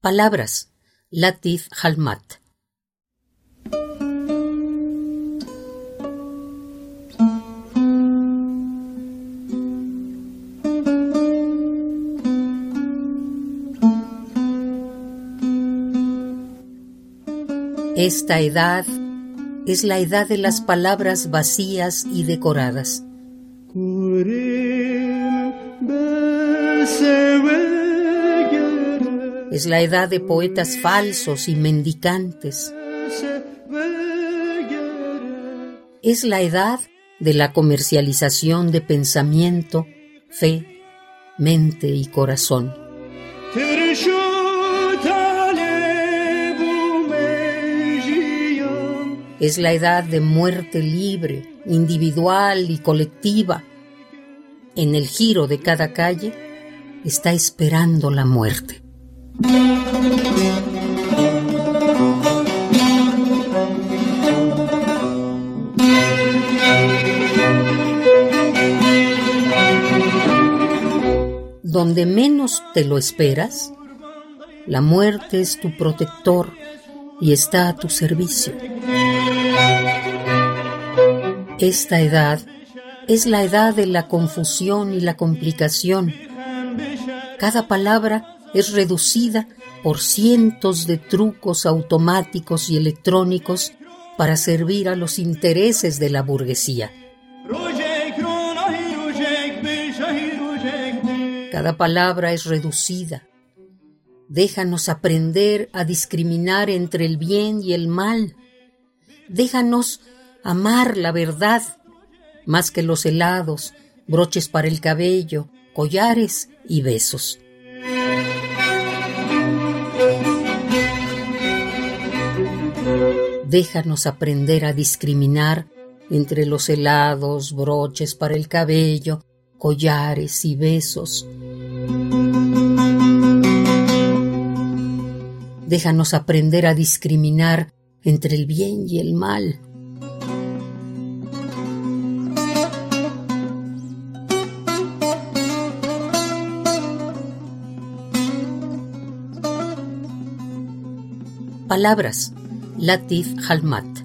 Palabras. Latif Halmat. Esta edad es la edad de las palabras vacías y decoradas. Es la edad de poetas falsos y mendicantes. Es la edad de la comercialización de pensamiento, fe, mente y corazón. Es la edad de muerte libre, individual y colectiva. En el giro de cada calle está esperando la muerte. Donde menos te lo esperas, la muerte es tu protector y está a tu servicio. Esta edad es la edad de la confusión y la complicación. Cada palabra es reducida por cientos de trucos automáticos y electrónicos para servir a los intereses de la burguesía. Cada palabra es reducida. Déjanos aprender a discriminar entre el bien y el mal. Déjanos amar la verdad más que los helados, broches para el cabello, collares y besos. Déjanos aprender a discriminar entre los helados, broches para el cabello, collares y besos. Déjanos aprender a discriminar entre el bien y el mal. Palabras. Latif Halmat.